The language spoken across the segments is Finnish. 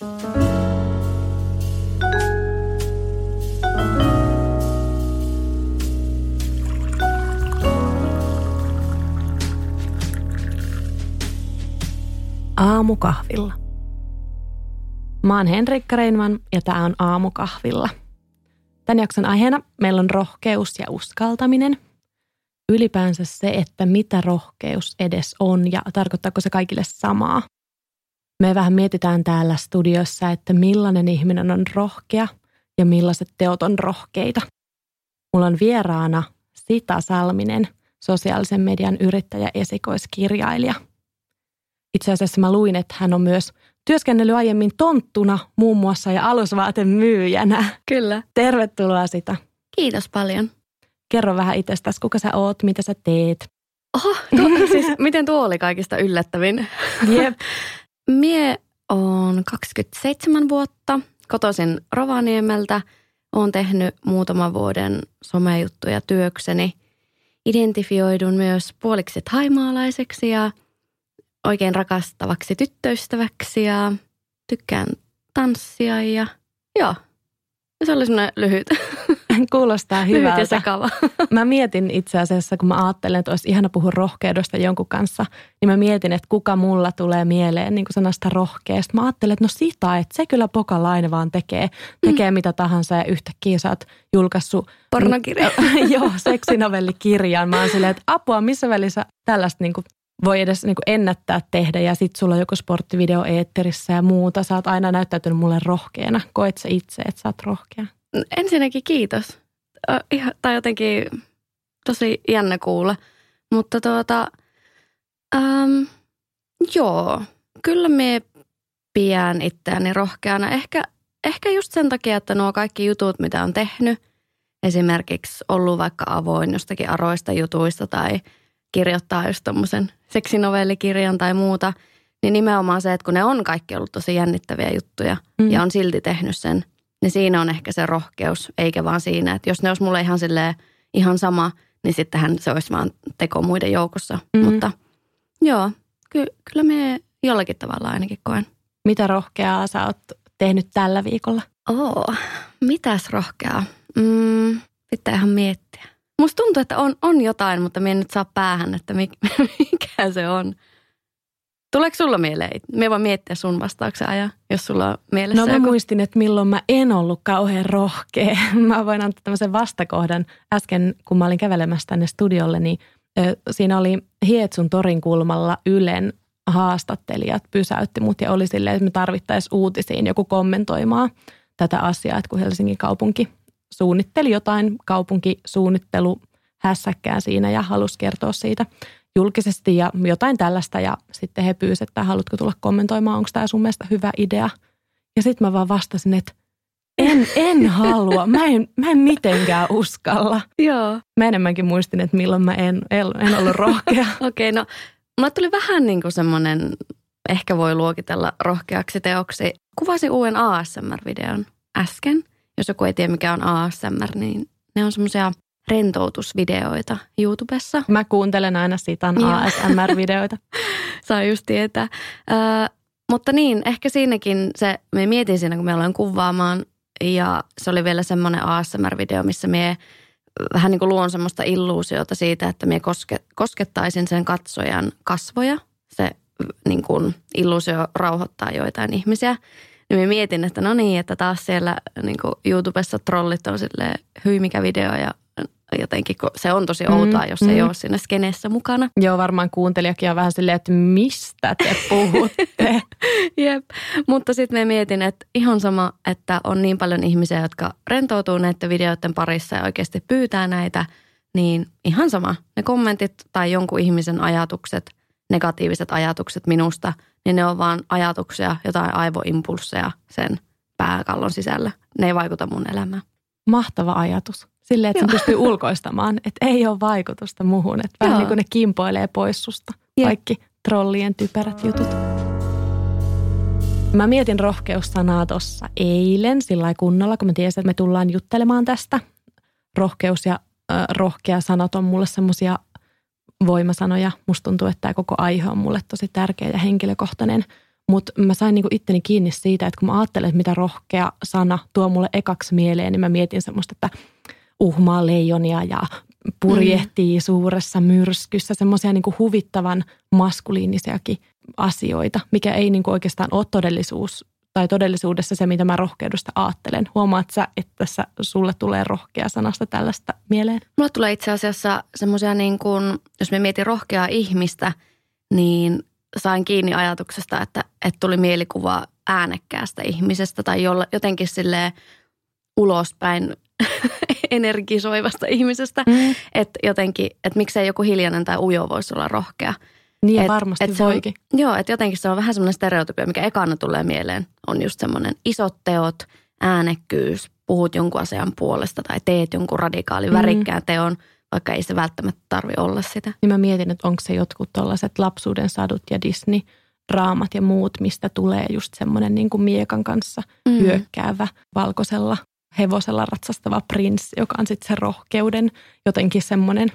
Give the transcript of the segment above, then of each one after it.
Aamukahvilla. Mä oon Henrikka Reinman ja tää on Aamukahvilla. Tän jakson aiheena meillä on rohkeus ja uskaltaminen. Ylipäänsä se, että mitä rohkeus edes on ja tarkoittaako se kaikille samaa. Me vähän mietitään täällä studiossa, että millainen ihminen on rohkea ja millaiset teot on rohkeita. Mulla on vieraana Sita Salminen, sosiaalisen median yrittäjä esikoiskirjailija – itse asiassa mä luin, että hän on myös työskennellyt aiemmin tonttuna muun muassa ja alusvaatemyyjänä. Kyllä. Tervetuloa sitä. Kiitos paljon. Kerro vähän itsestäsi, kuka sä oot, mitä sä teet. Oho, tuo, siis miten tuo oli kaikista yllättävin? Jep. Mie on 27 vuotta, kotoisin Rovaniemeltä. Olen tehnyt muutaman vuoden somejuttuja työkseni. Identifioidun myös puoliksi haimaalaiseksi ja – oikein rakastavaksi tyttöystäväksi ja tykkään tanssia ja joo. Se oli semmoinen lyhyt. Kuulostaa hyvältä. Lyhyt ja sekava. Mä mietin itse asiassa, kun mä ajattelen, että olisi ihana puhua rohkeudesta jonkun kanssa, niin mä mietin, että kuka mulla tulee mieleen niin kuin sanasta rohkeasta. Mä ajattelen, että no sitä, että se kyllä pokalainen vaan tekee, tekee mm. mitä tahansa ja yhtäkkiä sä oot julkaissut... Pornokirja. joo, seksinovellikirjan. Mä oon silleen, että apua, missä välissä tällaista niin kuin voi edes niin ennättää tehdä ja sitten sulla on joku sporttivideo eetterissä ja muuta. Sä oot aina näyttäytynyt mulle rohkeana. Koet sä itse, että sä oot rohkea? Ensinnäkin kiitos. Ihan, tai jotenkin tosi jännä kuulla. Mutta tuota, äm, joo, kyllä me pidän itseäni rohkeana. Ehkä, ehkä just sen takia, että nuo kaikki jutut, mitä on tehnyt, esimerkiksi ollut vaikka avoin jostakin aroista jutuista tai kirjoittaa just tommosen seksinovellikirjan tai muuta, niin nimenomaan se, että kun ne on kaikki ollut tosi jännittäviä juttuja mm. ja on silti tehnyt sen, niin siinä on ehkä se rohkeus, eikä vaan siinä, että jos ne olisi mulle ihan silleen ihan sama, niin sittenhän se olisi vaan teko muiden joukossa. Mm. Mutta joo, ky- kyllä me jollakin tavalla ainakin koen. Mitä rohkeaa sä oot tehnyt tällä viikolla? Oo, mitäs rohkeaa? Mm, pitää ihan miettiä. Musta tuntuu, että on, on jotain, mutta me en nyt saa päähän, että mikä se on. Tuleeko sulla mieleen? Me vaan miettiä sun vastauksen ajan, jos sulla on mielessä No mä joku. muistin, että milloin mä en ollut kauhean rohkea. Mä voin antaa tämmöisen vastakohdan. Äsken, kun mä olin kävelemässä tänne studiolle, niin ö, siinä oli Hietsun torin kulmalla Ylen haastattelijat pysäytti mut ja oli silleen, että me tarvittaisiin uutisiin joku kommentoimaan tätä asiaa, että kun Helsingin kaupunki suunnitteli jotain kaupunkisuunnittelu hässäkkää siinä ja halusi kertoa siitä julkisesti ja jotain tällaista. Ja sitten he pyysivät, että haluatko tulla kommentoimaan, onko tämä sun mielestä hyvä idea. Ja sitten mä vaan vastasin, että en, en halua. Mä en, mä en mitenkään uskalla. Joo. Mä enemmänkin muistin, että milloin mä en, en ollut rohkea. Okei, okay, no mulle tuli vähän niin kuin semmoinen, ehkä voi luokitella rohkeaksi teoksi. Kuvasin uuden ASMR-videon äsken – jos joku ei tiedä mikä on ASMR, niin ne on semmoisia rentoutusvideoita YouTubessa. Mä kuuntelen aina sitä ASMR-videoita. Saa just tietää. Ö, mutta niin, ehkä siinäkin se, me mietin siinä, kun me aloin kuvaamaan ja se oli vielä semmoinen ASMR-video, missä me vähän niin kuin luon semmoista illuusiota siitä, että me koske, koskettaisin sen katsojan kasvoja. Se niin kuin illuusio rauhoittaa joitain ihmisiä. Niin mä mietin, että no niin, että taas siellä niin YouTubessa trollit on silleen, hyi mikä video ja jotenkin se on tosi outoa, mm, jos mm. ei ole siinä skeneessä mukana. Joo, varmaan kuuntelijakin on vähän silleen, että mistä te puhutte. Jep, mutta sitten me mietin, että ihan sama, että on niin paljon ihmisiä, jotka rentoutuu näiden videoiden parissa ja oikeasti pyytää näitä, niin ihan sama. Ne kommentit tai jonkun ihmisen ajatukset, negatiiviset ajatukset minusta – niin ne on vaan ajatuksia, jotain aivoimpulsseja sen pääkallon sisällä. Ne ei vaikuta mun elämään. Mahtava ajatus. Silleen, että se pystyy ulkoistamaan, että ei ole vaikutusta muuhun. Että vähän niin kuin ne kimpoilee pois susta. Jep. Kaikki trollien typerät jutut. Mä mietin rohkeussanaa tuossa eilen sillä kunnolla, kun mä tiesin, että me tullaan juttelemaan tästä. Rohkeus ja äh, rohkea sanat on mulle semmosia voimasanoja. Musta tuntuu, että tämä koko aihe on mulle tosi tärkeä ja henkilökohtainen. Mutta mä sain niinku itteni kiinni siitä, että kun mä ajattelen, että mitä rohkea sana tuo mulle ekaksi mieleen, niin mä mietin semmoista, että uhmaa leijonia ja purjehtii mm. suuressa myrskyssä, semmoisia niinku huvittavan maskuliinisiakin asioita, mikä ei niinku oikeastaan ole todellisuus tai todellisuudessa se, mitä mä rohkeudesta ajattelen. Huomaat sä, että tässä sulle tulee rohkea sanasta tällaista mieleen? Mulle tulee itse asiassa semmoisia niin kuin, jos me mietin rohkeaa ihmistä, niin sain kiinni ajatuksesta, että, että tuli mielikuva äänekkäästä ihmisestä tai jolla, jotenkin sille ulospäin energisoivasta ihmisestä. Mm. Että jotenkin, että miksei joku hiljainen tai ujo voisi olla rohkea. Niin et, varmasti et voikin. On, joo, että jotenkin se on vähän semmoinen stereotypia, mikä ekana tulee mieleen. On just semmoinen isot teot, äänekkyys, puhut jonkun asian puolesta tai teet jonkun radikaalin, mm. värikkään teon, vaikka ei se välttämättä tarvi olla sitä. Niin mä mietin, että onko se jotkut tällaiset lapsuuden sadut ja Disney raamat ja muut, mistä tulee just semmoinen niin kuin miekan kanssa mm. hyökkäävä valkoisella hevosella ratsastava prinssi, joka on sitten se rohkeuden jotenkin semmoinen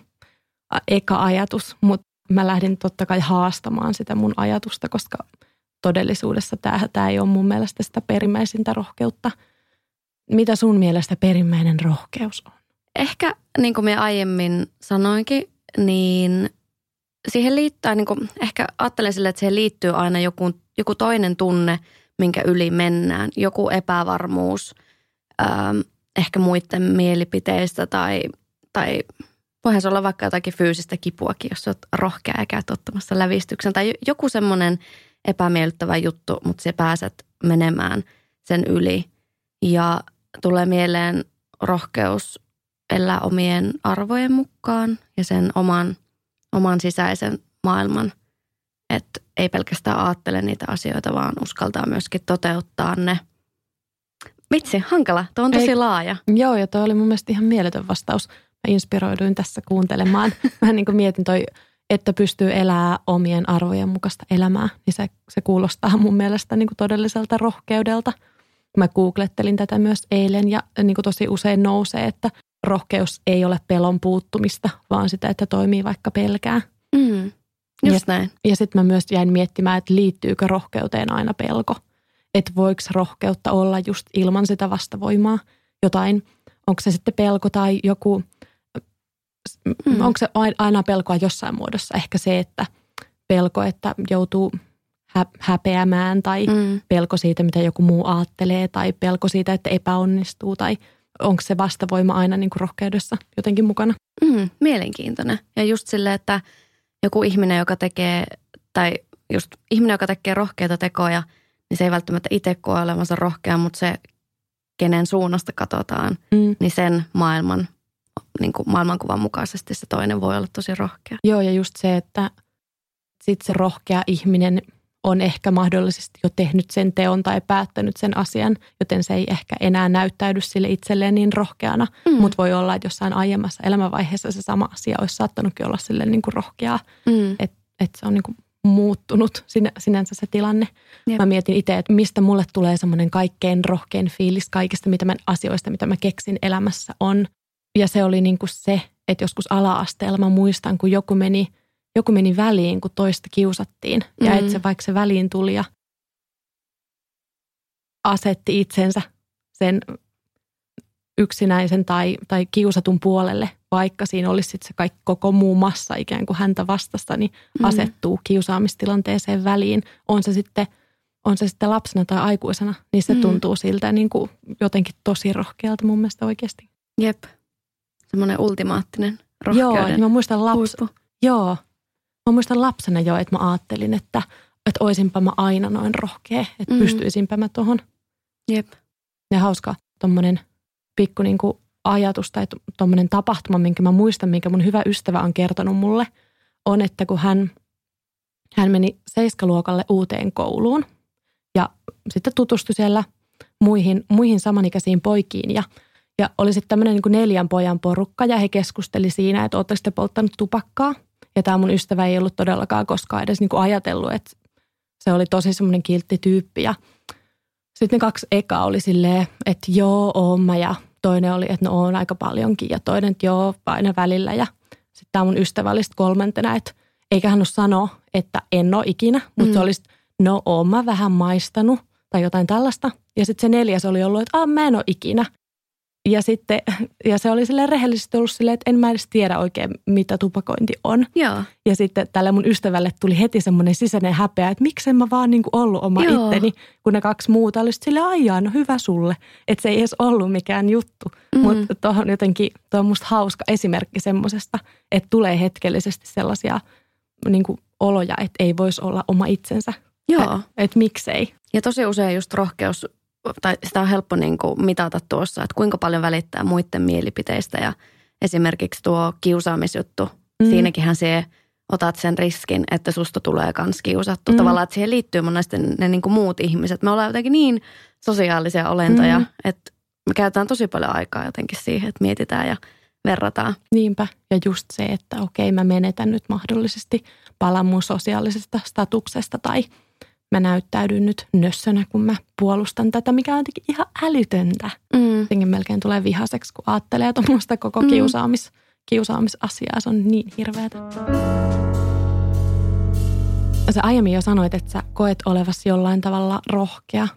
eka ajatus, mutta mä lähdin totta kai haastamaan sitä mun ajatusta, koska todellisuudessa tämä, ei ole mun mielestä sitä perimmäisintä rohkeutta. Mitä sun mielestä perimmäinen rohkeus on? Ehkä niin kuin minä aiemmin sanoinkin, niin siihen liittyy, niin kuin, ehkä ajattelen sille, että siihen liittyy aina joku, joku toinen tunne, minkä yli mennään. Joku epävarmuus, ähm, ehkä muiden mielipiteistä tai, tai voihan se olla vaikka jotakin fyysistä kipuakin, jos olet rohkea ja käyt ottamassa lävistyksen. Tai joku semmoinen epämiellyttävä juttu, mutta se pääset menemään sen yli. Ja tulee mieleen rohkeus elää omien arvojen mukaan ja sen oman, oman sisäisen maailman. Että ei pelkästään ajattele niitä asioita, vaan uskaltaa myöskin toteuttaa ne. Vitsi, hankala. Tuo on tosi ei, laaja. Joo, ja tuo oli mun mielestä ihan mieletön vastaus. Mä inspiroiduin tässä kuuntelemaan. Mä niin kuin mietin toi, että pystyy elämään omien arvojen mukaista elämää, niin se, se kuulostaa mun mielestä niin kuin todelliselta rohkeudelta. Mä googlettelin tätä myös eilen ja niin kuin tosi usein nousee, että rohkeus ei ole pelon puuttumista, vaan sitä, että toimii vaikka pelkää. Mm, just ja, näin. Ja sitten mä myös jäin miettimään, että liittyykö rohkeuteen aina pelko. Että voiko rohkeutta olla just ilman sitä vastavoimaa jotain, onko se sitten pelko tai joku, mm. onko se aina pelkoa jossain muodossa. Ehkä se, että pelko, että joutuu häpeämään tai mm. pelko siitä, mitä joku muu ajattelee tai pelko siitä, että epäonnistuu tai – onko se vastavoima aina niin kuin rohkeudessa jotenkin mukana? Mm, mielenkiintoinen. Ja just sille, että joku ihminen, joka tekee, tai just ihminen, joka tekee rohkeita tekoja, niin se ei välttämättä itse koe olevansa rohkea, mutta se, kenen suunnasta katsotaan, mm. niin sen maailman, niin kuin maailmankuvan mukaisesti se toinen voi olla tosi rohkea. Joo, ja just se, että sitten se rohkea ihminen – on ehkä mahdollisesti jo tehnyt sen teon tai päättänyt sen asian, joten se ei ehkä enää näyttäydy sille itselleen niin rohkeana. Mm. Mutta voi olla, että jossain aiemmassa elämänvaiheessa se sama asia olisi saattanutkin olla sille niin kuin rohkeaa. Mm. Että et se on niin kuin muuttunut sinä, sinänsä se tilanne. Jep. Mä mietin itse, että mistä mulle tulee semmoinen kaikkein rohkein fiilis kaikista mitä mä, asioista, mitä mä keksin elämässä on. Ja se oli niin kuin se, että joskus ala-asteella mä muistan, kun joku meni – joku meni väliin, kun toista kiusattiin. Ja mm. että se vaikka se väliin tuli ja asetti itsensä sen yksinäisen tai, tai kiusatun puolelle, vaikka siinä olisi sit se kaikki, koko muu massa ikään kuin häntä vastasta, niin mm. asettuu kiusaamistilanteeseen väliin. On se sitten, on se sitten lapsena tai aikuisena, niin se mm. tuntuu siltä niin kuin jotenkin tosi rohkealta mun mielestä oikeasti. Jep, semmoinen ultimaattinen rohkeuden Joo, niin mä muistan lapsi. Joo, Mä muistan lapsena jo, että mä ajattelin, että, että oisinpa mä aina noin rohkea, että mm. pystyisimpä mä tuohon. Jep. Ja hauska tuommoinen pikku niin kuin ajatus tai tuommoinen tapahtuma, minkä mä muistan, minkä mun hyvä ystävä on kertonut mulle, on, että kun hän, hän meni seiskaluokalle uuteen kouluun ja sitten tutustui siellä muihin, muihin samanikäisiin poikiin ja, ja oli sitten tämmöinen niin neljän pojan porukka ja he keskusteli siinä, että ootteko polttanut tupakkaa – ja tämä mun ystävä ei ollut todellakaan koskaan edes niin kuin ajatellut, että se oli tosi semmoinen kiltti tyyppi. Ja sitten ne kaksi eka oli silleen, että joo, oon mä ja toinen oli, että no on aika paljonkin ja toinen, että joo, aina välillä. Ja sitten tämä mun ystävä oli kolmantena, että eikä hän ole sanoa, että en ole ikinä, mutta mm. se olisi no oon mä vähän maistanut tai jotain tällaista. Ja sitten se neljäs oli ollut, että mä en ole ikinä. Ja sitten, ja se oli sille rehellisesti ollut silleen, että en mä edes tiedä oikein, mitä tupakointi on. Joo. Ja sitten tälle mun ystävälle tuli heti semmoinen sisäinen häpeä, että miksen mä vaan niin kuin ollut oma Joo. itteni, kun ne kaksi muuta oli sille aijaa, no hyvä sulle. Että se ei edes ollut mikään juttu. Mm. Mutta tuohon jotenkin, tuo on musta hauska esimerkki semmoisesta, että tulee hetkellisesti sellaisia niin kuin oloja, että ei voisi olla oma itsensä. Joo. Että miksei. Ja tosi usein just rohkeus, tai sitä on helppo niin kuin mitata tuossa, että kuinka paljon välittää muiden mielipiteistä. Ja esimerkiksi tuo kiusaamisjuttu, mm. siinäkinhän se otat sen riskin, että susta tulee kans kiusattu. Mm. Tavallaan, että siihen liittyy monesti ne, ne niin kuin muut ihmiset. Me ollaan jotenkin niin sosiaalisia olentoja, mm. että me käytetään tosi paljon aikaa jotenkin siihen, että mietitään ja verrataan. Niinpä. Ja just se, että okei, mä menetän nyt mahdollisesti palan mun sosiaalisesta statuksesta tai mä näyttäydyn nyt nössönä, kun mä puolustan tätä, mikä on jotenkin ihan älytöntä. Mm. Jotenkin melkein tulee vihaseksi, kun ajattelee tuommoista koko mm. kiusaamis, kiusaamisasiaa. Se on niin hirveätä. Sä aiemmin jo sanoit, että sä koet olevasi jollain tavalla rohkea.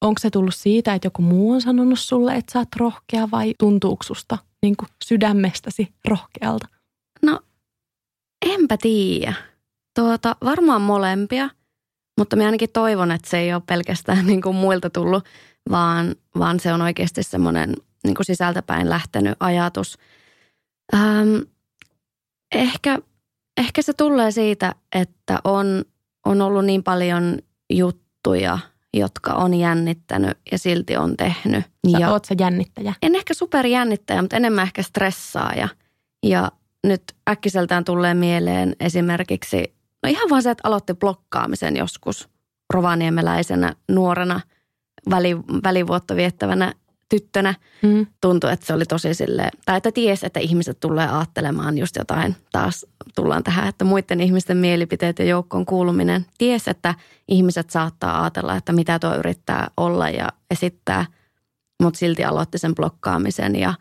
Onko se tullut siitä, että joku muu on sanonut sulle, että sä oot rohkea vai tuntuuko susta niin kuin sydämestäsi rohkealta? No, enpä tiedä. Tuota, varmaan molempia, mutta mä ainakin toivon, että se ei ole pelkästään niin kuin muilta tullut, vaan, vaan se on oikeasti semmoinen niin kuin sisältäpäin lähtenyt ajatus. Ähm, ehkä, ehkä se tulee siitä, että on, on ollut niin paljon juttuja, jotka on jännittänyt ja silti on tehnyt. Sä ja oot jännittäjä. en ehkä superjännittäjä, mutta enemmän ehkä stressaaja. Ja nyt äkkiseltään tulee mieleen esimerkiksi, no ihan vaan se, että aloitti blokkaamisen joskus rovaniemeläisenä nuorena väli, välivuotta viettävänä tyttönä. Mm. Tuntui, että se oli tosi sille tai että ties, että ihmiset tulee ajattelemaan just jotain. Taas tullaan tähän, että muiden ihmisten mielipiteet ja joukkoon kuuluminen. Ties, että ihmiset saattaa ajatella, että mitä tuo yrittää olla ja esittää, mutta silti aloitti sen blokkaamisen ja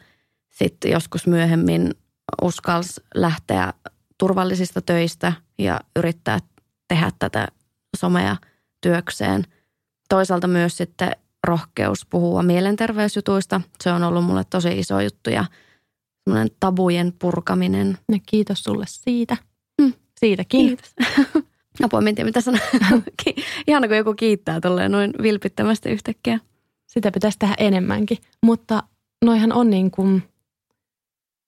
sitten joskus myöhemmin uskalsi lähteä turvallisista töistä ja yrittää tehdä tätä somea työkseen. Toisaalta myös sitten rohkeus puhua mielenterveysjutuista. Se on ollut mulle tosi iso juttu ja semmoinen tabujen purkaminen. Ja kiitos sulle siitä. Mm. Siitäkin. Kiitos. Apua, en tiedä mitä sanoa. Ihana, kun joku kiittää tolleen noin vilpittömästi yhtäkkiä. Sitä pitäisi tehdä enemmänkin. Mutta noihan on niin kuin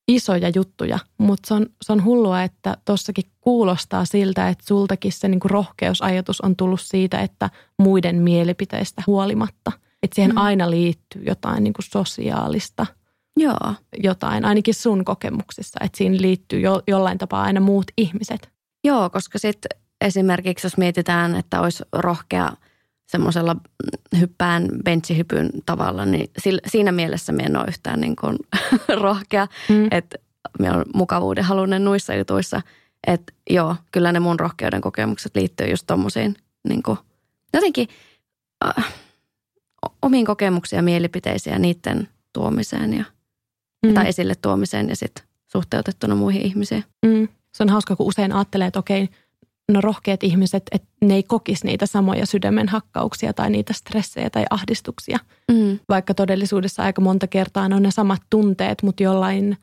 isoja juttuja, mutta se on, se on hullua, että tossakin kuulostaa siltä, että sultakin se niin kuin rohkeusajatus on tullut siitä, että muiden mielipiteistä huolimatta. Että siihen Mm. aina liittyy jotain niin kuin sosiaalista, Joo. jotain, ainakin sun kokemuksissa, että siinä liittyy jo, jollain tapaa aina muut ihmiset. Joo, koska sitten esimerkiksi jos mietitään, että olisi rohkea semmoisella hyppään benchihypyn tavalla, niin siinä mielessä me en ole yhtään niin kuin rohkea, Mm. että me on mukavuuden halunen nuissa jutuissa. Että joo, kyllä ne mun rohkeuden kokemukset liittyy just tommosiin niin kuin, jotenkin äh, omiin kokemuksiin ja mielipiteisiin ja niiden tuomiseen ja, Mm. tai esille tuomiseen ja sitten suhteutettuna muihin ihmisiin. Mm. Se on hauska, kun usein ajattelee, että okei, no rohkeat ihmiset, että ne ei kokisi niitä samoja sydämen hakkauksia tai niitä stressejä tai ahdistuksia. Mm. Vaikka todellisuudessa aika monta kertaa ne on ne samat tunteet, mutta jollain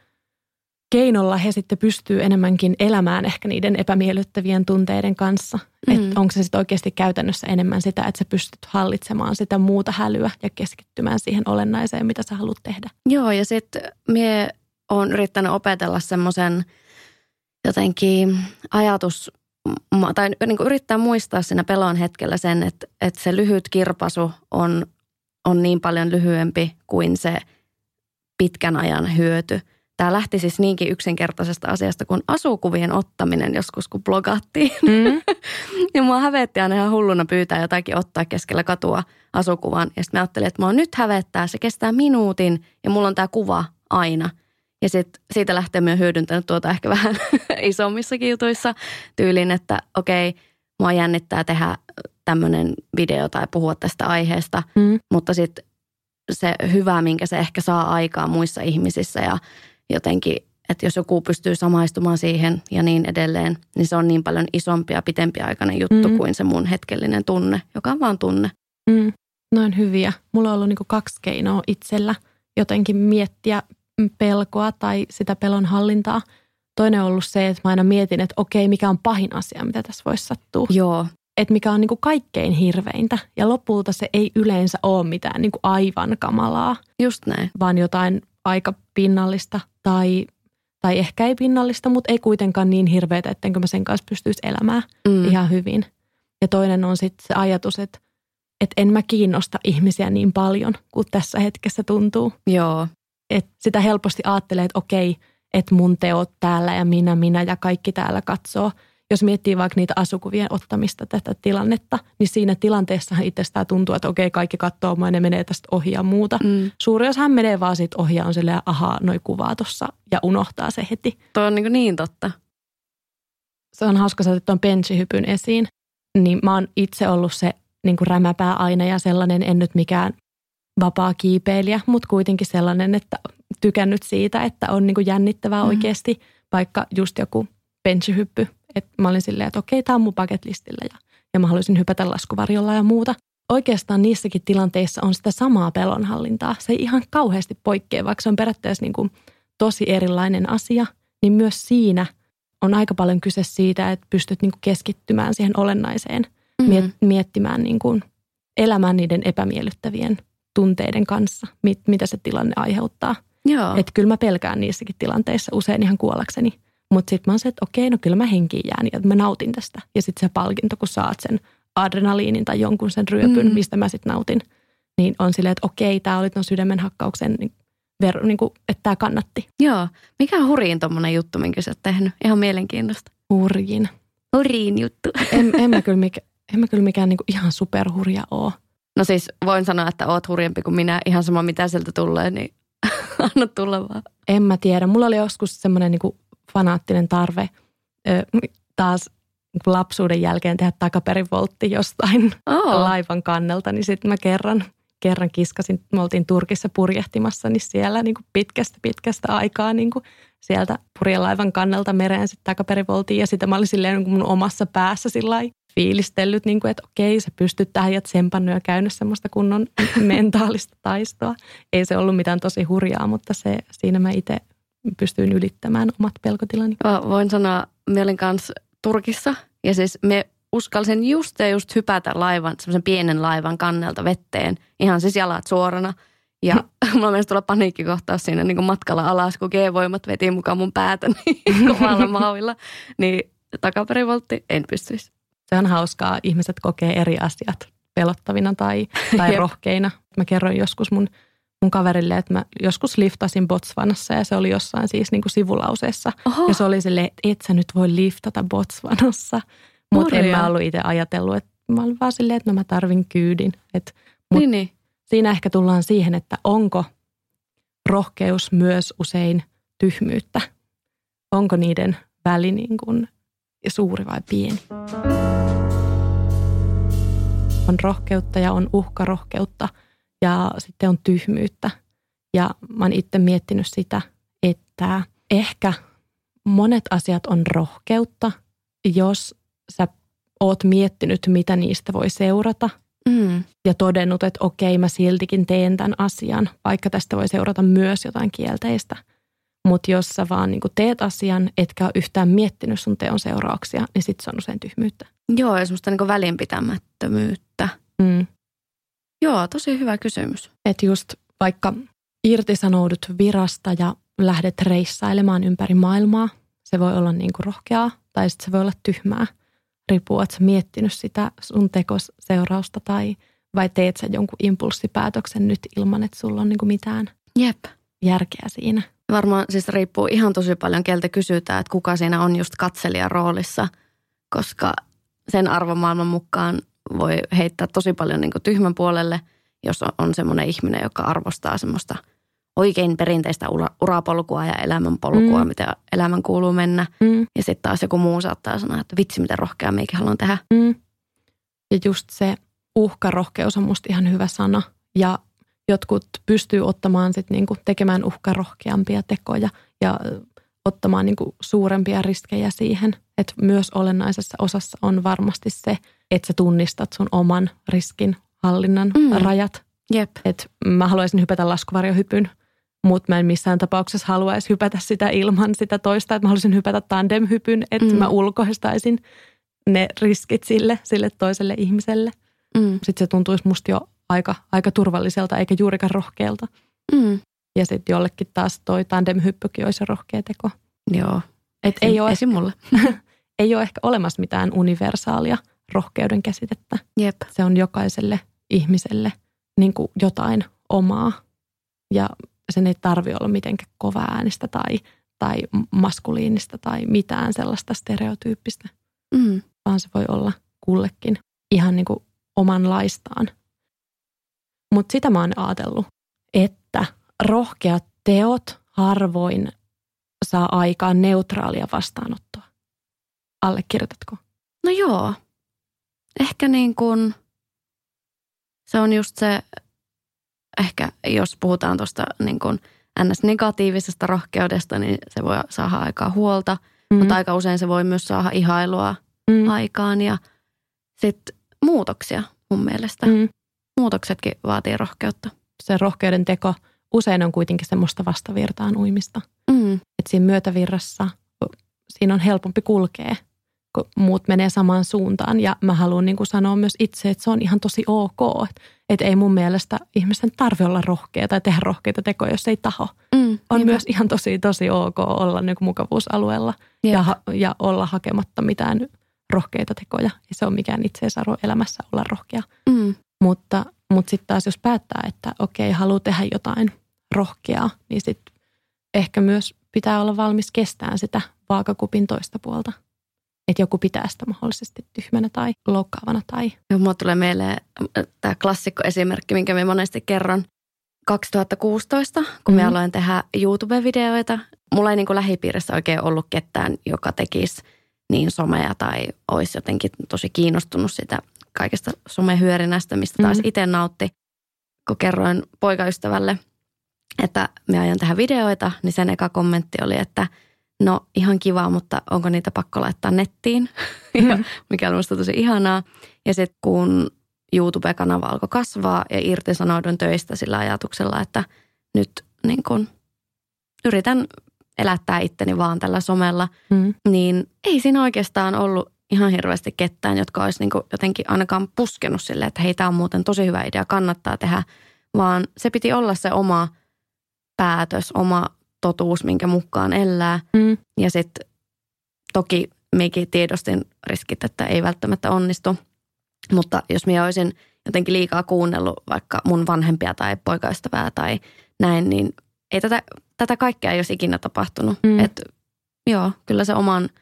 keinolla he sitten pystyy enemmänkin elämään ehkä niiden epämiellyttävien tunteiden kanssa. Mm. Että onko se sitten oikeasti käytännössä enemmän sitä, että sä pystyt hallitsemaan sitä muuta hälyä ja keskittymään siihen olennaiseen, mitä sä haluat tehdä. Joo, ja sitten mie oon yrittänyt opetella semmoisen jotenkin ajatus, tai niin kuin yrittää muistaa siinä pelon hetkellä sen, että, että se lyhyt kirpasu on, on niin paljon lyhyempi kuin se pitkän ajan hyöty. Tämä lähti siis niinkin yksinkertaisesta asiasta kuin asukuvien ottaminen joskus, kun blogattiin. Mm. Ja mua hävetti aina ihan hulluna pyytää jotakin ottaa keskellä katua asukuvan. Ja sitten mä ajattelin, että mua nyt hävettää, se kestää minuutin ja mulla on tämä kuva aina. Ja sit siitä lähtee myös hyödyntänyt tuota ehkä vähän isommissakin jutuissa tyylin, että okei, mua jännittää tehdä tämmöinen video tai puhua tästä aiheesta. Mm. Mutta sitten se hyvä, minkä se ehkä saa aikaa muissa ihmisissä ja jotenkin että jos joku pystyy samaistumaan siihen ja niin edelleen, niin se on niin paljon isompi ja pitempiaikainen juttu mm. kuin se mun hetkellinen tunne, joka on vaan tunne. Mm. Noin hyviä. Mulla on ollut niin kaksi keinoa itsellä jotenkin miettiä pelkoa tai sitä pelon hallintaa. Toinen on ollut se, että mä aina mietin, että okei, mikä on pahin asia, mitä tässä voisi sattua. Joo. Että mikä on niin kuin kaikkein hirveintä. Ja lopulta se ei yleensä ole mitään niin kuin aivan kamalaa. Just näin. Vaan jotain aika pinnallista tai, tai ehkä ei pinnallista, mutta ei kuitenkaan niin hirveätä, ettenkö mä sen kanssa pystyisi elämään mm. ihan hyvin. Ja toinen on sitten se ajatus, että, että en mä kiinnosta ihmisiä niin paljon kuin tässä hetkessä tuntuu. Joo. Et sitä helposti ajattelee, että okei, että mun teot täällä ja minä, minä ja kaikki täällä katsoo. Jos miettii vaikka niitä asukuvien ottamista tätä tilannetta, niin siinä tilanteessahan itsestään tuntuu, että okei, kaikki katsoo mua ja ne menee tästä ohi ja muuta. Mm. Suuri osahan menee vaan siitä ohi ja on silleen, ahaa, noi kuvaa tuossa ja unohtaa se heti. Tuo on niin, niin totta. Se on hauska, että tuon benchihypyn esiin. Niin mä oon itse ollut se niin kuin rämäpää aina ja sellainen, en nyt mikään vapaa kiipeilijä, mutta kuitenkin sellainen, että tykännyt siitä, että on niin kuin jännittävää mm. oikeasti, vaikka just joku benchihyppy. Että mä olin silleen, että okei, tämä on mun bucket listillä ja, ja mä haluaisin hypätä laskuvarjolla ja muuta. Oikeastaan niissäkin tilanteissa on sitä samaa pelonhallintaa. Se ei ihan kauheasti poikkea, vaikka se on periaatteessa niin kuin tosi erilainen asia, niin myös siinä on aika paljon kyse siitä, että pystyt niin kuin keskittymään siihen olennaiseen, mm-hmm. miettimään niin kuin elämään niiden epämiellyttävien tunteiden kanssa, mit, mitä se tilanne aiheuttaa. Joo. Että kyllä mä pelkään niissäkin tilanteissa usein ihan kuollakseni. Mutta sitten mä oon se, että okei, no kyllä mä henkiin jään ja mä nautin tästä. Ja sitten se palkinto, kun saat sen adrenaliinin tai jonkun sen ryöpyn, mm. mistä mä sitten nautin, niin on silleen, että okei, tämä oli ton sydämenhakkauksen niin, ver, niin kuin, että tämä kannatti. Joo. Mikä on hurjin tommonen juttu, minkä sä oot tehnyt? Ihan mielenkiintoista. Hurjin. Hurjin juttu. En, en mä kyllä, mikä, en mä kyllä mikään niin kuin ihan superhurja oo. No siis voin sanoa, että oot hurjempi kuin minä. Ihan sama mitä sieltä tulee, niin anna tulla vaan. En mä tiedä. Mulla oli joskus semmoinen niin fanaattinen tarve ö, taas niin lapsuuden jälkeen tehdä takaperivoltti jostain oh. laivan kannelta. Niin sitten mä kerran, kerran kiskasin, me oltiin Turkissa purjehtimassa, niin siellä niin kuin pitkästä pitkästä aikaa niin kuin sieltä purjelaivan kannelta mereen sitten takaperivoltiin. Ja sitä mä olin silleen niin mun omassa päässä sillä fiilistellyt, niin kuin, että okei, se pystyt tähän ja tsempannut ja käynyt semmoista kunnon mentaalista taistoa. Ei se ollut mitään tosi hurjaa, mutta se, siinä mä itse pystyin ylittämään omat pelkotilani. Voin sanoa, mä olin kanssa Turkissa ja siis me uskalsin just ja just hypätä laivan, semmoisen pienen laivan kannelta vetteen, ihan siis jalat suorana. Ja mulla meni tulla paniikkikohtaus siinä niin kuin matkalla alas, kun G-voimat veti mukaan mun päätä niin kovalla mauilla. Niin takaperivoltti en pystyisi se on hauskaa. Ihmiset kokee eri asiat pelottavina tai, tai rohkeina. Mä kerroin joskus mun, mun kaverille, että mä joskus liftasin Botswanassa ja se oli jossain siis niin kuin sivulauseessa. Oho. Ja se oli silleen, että et sä nyt voi liftata Botswanassa. Mutta en mä ollut itse ajatellut, että mä olin vaan silleen, että no mä tarvin kyydin. Et, mut niin, niin. Siinä ehkä tullaan siihen, että onko rohkeus myös usein tyhmyyttä. Onko niiden väli niin kuin suuri vai pieni. On rohkeutta ja on uhkarohkeutta ja sitten on tyhmyyttä. Ja mä oon itse miettinyt sitä, että ehkä monet asiat on rohkeutta, jos sä oot miettinyt, mitä niistä voi seurata mm. ja todennut, että okei, mä siltikin teen tämän asian, vaikka tästä voi seurata myös jotain kielteistä – mutta jos sä vaan niin teet asian, etkä ole yhtään miettinyt sun teon seurauksia, niin sit se on usein tyhmyyttä. Joo, ja semmoista niin välinpitämättömyyttä. Mm. Joo, tosi hyvä kysymys. Että just vaikka irtisanoudut virasta ja lähdet reissailemaan ympäri maailmaa, se voi olla niin kuin rohkeaa tai sitten se voi olla tyhmää. Riippuu, että sä miettinyt sitä sun tekoseurausta tai vai teet sä jonkun impulssipäätöksen nyt ilman, että sulla on niin kuin mitään Jep. järkeä siinä. Varmaan siis riippuu ihan tosi paljon, keltä kysytään, että kuka siinä on just katselijan roolissa, koska sen arvomaailman mukaan voi heittää tosi paljon niin tyhmän puolelle, jos on, on semmoinen ihminen, joka arvostaa semmoista oikein perinteistä ura, urapolkua ja elämänpolkua, mm. mitä elämän kuuluu mennä. Mm. Ja sitten taas joku muu saattaa sanoa, että vitsi, miten rohkea meikin haluan tehdä. Mm. Ja just se uhkarohkeus on musta ihan hyvä sana. Ja jotkut pystyy ottamaan sit niinku tekemään uhkarohkeampia tekoja ja ottamaan niin kuin suurempia riskejä siihen. Että myös olennaisessa osassa on varmasti se, että sä tunnistat sun oman riskin hallinnan mm. rajat. Jep. Et mä haluaisin hypätä laskuvarjohypyn, mutta mä en missään tapauksessa haluaisi hypätä sitä ilman sitä toista. Että mä haluaisin hypätä tandemhypyn, että mm. mä ulkoistaisin ne riskit sille, sille toiselle ihmiselle. Mm. Sitten se tuntuisi musta jo aika, aika turvalliselta eikä juurikaan rohkealta. Mm. Ja sitten jollekin taas toi tandemhyppykin olisi rohkea teko. Joo. Et ei, ole, Esim mulle. ei ole ehkä olemassa mitään universaalia rohkeuden käsitettä. Jep. Se on jokaiselle ihmiselle niin kuin jotain omaa. Ja sen ei tarvi olla mitenkään kova äänistä tai, tai maskuliinista tai mitään sellaista stereotyyppistä. Mm. Vaan se voi olla kullekin ihan niin kuin omanlaistaan. Mutta sitä mä oon ajatellut, että rohkeat teot harvoin saa aikaan neutraalia vastaanottoa. Allekirjoitatko? No joo. Ehkä niin kuin, se on just se, ehkä jos puhutaan tuosta niin kuin ns-negatiivisesta rohkeudesta, niin se voi saada aikaa huolta, mm-hmm. mutta aika usein se voi myös saada ihailua mm-hmm. aikaan ja sitten muutoksia mun mielestä. Mm-hmm. Muutoksetkin vaatii rohkeutta. Se rohkeuden teko usein on kuitenkin semmoista vastavirtaan uimista. Mm. Että siinä myötävirrassa siinä on helpompi kulkea, kun muut menee samaan suuntaan. Ja mä haluan niin kuin sanoa myös itse, että se on ihan tosi ok. Että ei mun mielestä ihmisten tarvi olla rohkea tai tehdä rohkeita tekoja, jos ei taho. Mm, on myös ihan tosi, tosi ok olla niin kuin mukavuusalueella ja, ja olla hakematta mitään rohkeita tekoja. Ja se on mikään itseisarvo elämässä olla rohkea. Mm. Mutta, mutta sitten taas jos päättää, että okei, haluaa tehdä jotain rohkeaa, niin sitten ehkä myös pitää olla valmis kestään sitä vaakakupin toista puolta. Että joku pitää sitä mahdollisesti tyhmänä tai loukkaavana. Tai... Joo, mulla tulee mieleen tämä klassikko esimerkki, minkä me monesti kerron. 2016, kun mm. me aloin tehdä YouTube-videoita. Mulla ei niin kuin lähipiirissä oikein ollut ketään, joka tekisi niin somea tai olisi jotenkin tosi kiinnostunut sitä kaikesta somehyörinästä, mistä taas mm. itse nautti. Kun kerroin poikaystävälle, että me aion tehdä videoita, niin sen eka kommentti oli, että no ihan kiva, mutta onko niitä pakko laittaa nettiin, mm. mikä oli minusta tosi ihanaa. Ja sitten kun YouTube-kanava alkoi kasvaa ja irtisanoudun töistä sillä ajatuksella, että nyt niin kun yritän elättää itteni vaan tällä somella, mm. niin ei siinä oikeastaan ollut ihan hirveästi ketään, jotka olisi niin jotenkin ainakaan puskenut silleen, että hei, tämä on muuten tosi hyvä idea, kannattaa tehdä, vaan se piti olla se oma päätös, oma totuus, minkä mukaan elää. Mm. Ja sitten toki mekin tiedostin riskit, että ei välttämättä onnistu, mutta jos minä olisin jotenkin liikaa kuunnellut vaikka mun vanhempia tai poikaystävää tai näin, niin ei tätä, tätä kaikkea ei olisi ikinä tapahtunut. Mm. Et, joo, kyllä se oman –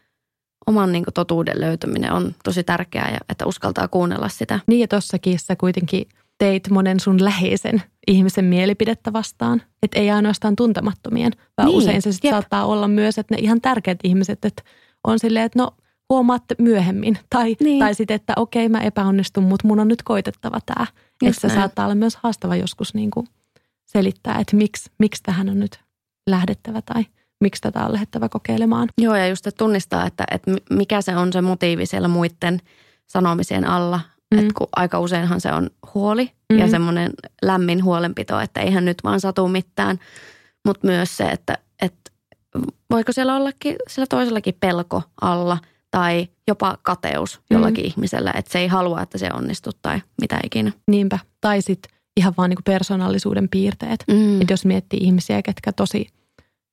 oman niin kuin, totuuden löytäminen on tosi tärkeää ja että uskaltaa kuunnella sitä. Niin ja tossakin sä kuitenkin teit monen sun läheisen ihmisen mielipidettä vastaan. Että ei ainoastaan tuntemattomien, vaan niin, usein se sit saattaa olla myös, että ne ihan tärkeät ihmiset, että on silleen, että no huomaatte myöhemmin. Tai, niin. tai sitten, että okei mä epäonnistun, mutta mun on nyt koitettava tämä. Että se saattaa olla myös haastava joskus niin kuin selittää, että miksi, miksi tähän on nyt lähdettävä tai – miksi tätä on lähdettävä kokeilemaan. Joo, ja just että tunnistaa, että, että mikä se on se motiivi siellä muiden sanomisien alla. Mm. Että kun aika useinhan se on huoli mm. ja semmoinen lämmin huolenpito, että eihän nyt vaan satu mitään. Mutta myös se, että, että voiko siellä ollakin sillä toisellakin pelko alla tai jopa kateus jollakin mm. ihmisellä, että se ei halua, että se onnistuu tai mitä ikinä. Niinpä. Tai sitten ihan vaan niin persoonallisuuden piirteet. Mm. Että jos miettii ihmisiä, ketkä tosi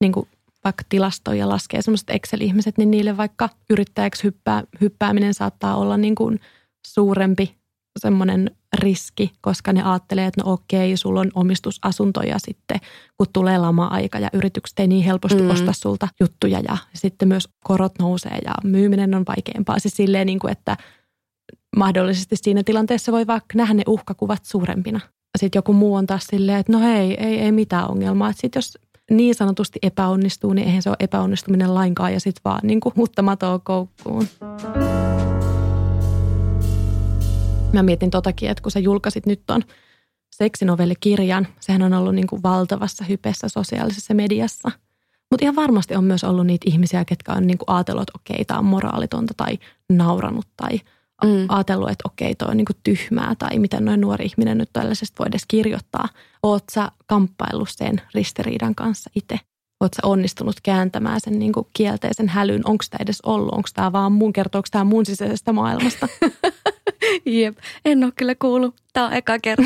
niin kuin vaikka tilastoja laskee semmoiset Excel-ihmiset, niin niille vaikka yrittäjäksi hyppää, hyppääminen saattaa olla niin kuin suurempi semmoinen riski, koska ne ajattelee, että no okei, sulla on omistusasunto ja sitten kun tulee lama-aika ja yritykset ei niin helposti mm. osta sulta juttuja ja sitten myös korot nousee ja myyminen on vaikeampaa. Siis silleen niin kuin, että mahdollisesti siinä tilanteessa voi vaikka nähdä ne uhkakuvat suurempina. Sitten joku muu on taas silleen, että no hei, ei, ei mitään ongelmaa. Sitten jos niin sanotusti epäonnistuu, niin eihän se ole epäonnistuminen lainkaan ja sitten vaan niin kuin matoa koukkuun. Mä mietin totakin, että kun sä julkaisit nyt ton seksinovellikirjan, sehän on ollut niin kuin valtavassa hypessä sosiaalisessa mediassa. Mutta ihan varmasti on myös ollut niitä ihmisiä, ketkä on niinku ajatellut, että okei, tämä on moraalitonta tai nauranut tai mm. ajatellut, että okei, toi on niinku tyhmää tai miten noin nuori ihminen nyt tällaisesta voi edes kirjoittaa. Oot sä kamppaillut sen ristiriidan kanssa itse? Oot sä onnistunut kääntämään sen niinku kielteisen hälyn? Onko tämä edes ollut? Onko tämä vaan mun, kertooko tämä mun sisäisestä maailmasta? Jep, en ole kyllä kuullut. Tämä on eka kerta.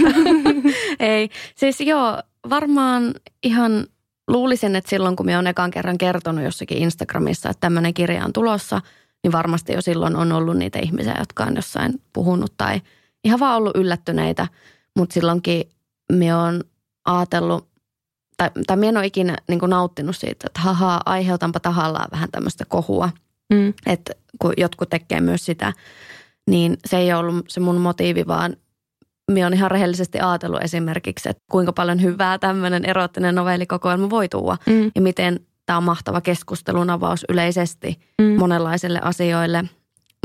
Ei, siis joo, varmaan ihan luulisin, että silloin kun me on ekan kerran kertonut jossakin Instagramissa, että tämmöinen kirja on tulossa, niin varmasti jo silloin on ollut niitä ihmisiä, jotka on jossain puhunut tai ihan vaan ollut yllättyneitä. Mutta silloinkin me on ajatellut, tai, tai minä en ole ikinä niin nauttinut siitä, että haha, aiheutanpa tahallaan vähän tämmöistä kohua. Mm. Että kun jotkut tekee myös sitä, niin se ei ollut se mun motiivi, vaan minä on ihan rehellisesti ajatellut esimerkiksi, että kuinka paljon hyvää tämmöinen erottinen novellikokoelma voi tuoda mm. ja miten tämä on mahtava keskustelun avaus yleisesti mm. monenlaisille asioille.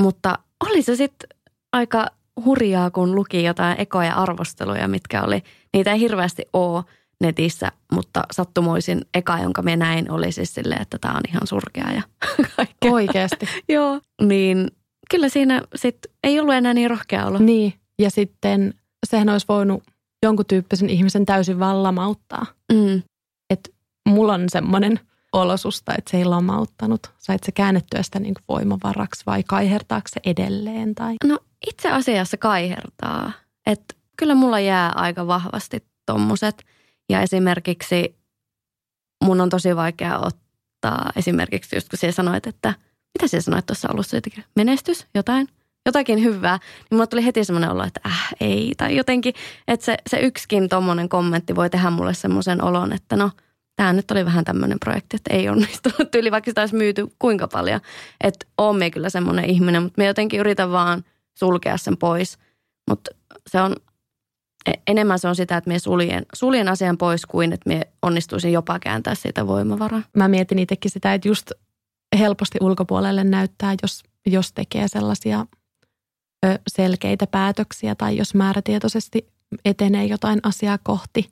Mutta oli se sitten aika hurjaa, kun luki jotain ekoja arvosteluja, mitkä oli, niitä ei hirveästi ole netissä, mutta sattumoisin eka, jonka me näin, oli siis silleen, että tämä on ihan surkea ja kaikkea. Oikeasti. Joo, niin kyllä siinä sitten ei ollut enää niin rohkea olo. Niin, ja sitten sehän olisi voinut jonkun tyyppisen ihmisen täysin vaan lamauttaa. Mm. Että mulla on semmoinen olosusta, että se ei lamauttanut. Sait se käännettyä sitä niin voimavaraksi vai kaihertaako se edelleen? Tai? No itse asiassa kaihertaa. Että kyllä mulla jää aika vahvasti tommoset. Ja esimerkiksi mun on tosi vaikea ottaa esimerkiksi just kun siellä sanoit, että mitä siellä sanoit tuossa alussa jotenkin? Menestys? Jotain? jotakin hyvää, niin mulle tuli heti semmoinen olo, että äh, ei. Tai jotenkin, että se, se yksikin tommonen kommentti voi tehdä mulle semmoisen olon, että no, tämä nyt oli vähän tämmöinen projekti, että ei onnistunut tyyli, vaikka sitä olisi myyty kuinka paljon. Että oon me kyllä semmoinen ihminen, mutta me jotenkin yritän vaan sulkea sen pois. Mutta se on, e, enemmän se on sitä, että me suljen, suljen asian pois kuin, että me onnistuisin jopa kääntää siitä voimavaraa. Mä mietin itsekin sitä, että just helposti ulkopuolelle näyttää, jos, jos tekee sellaisia – selkeitä päätöksiä tai jos määrätietoisesti etenee jotain asiaa kohti,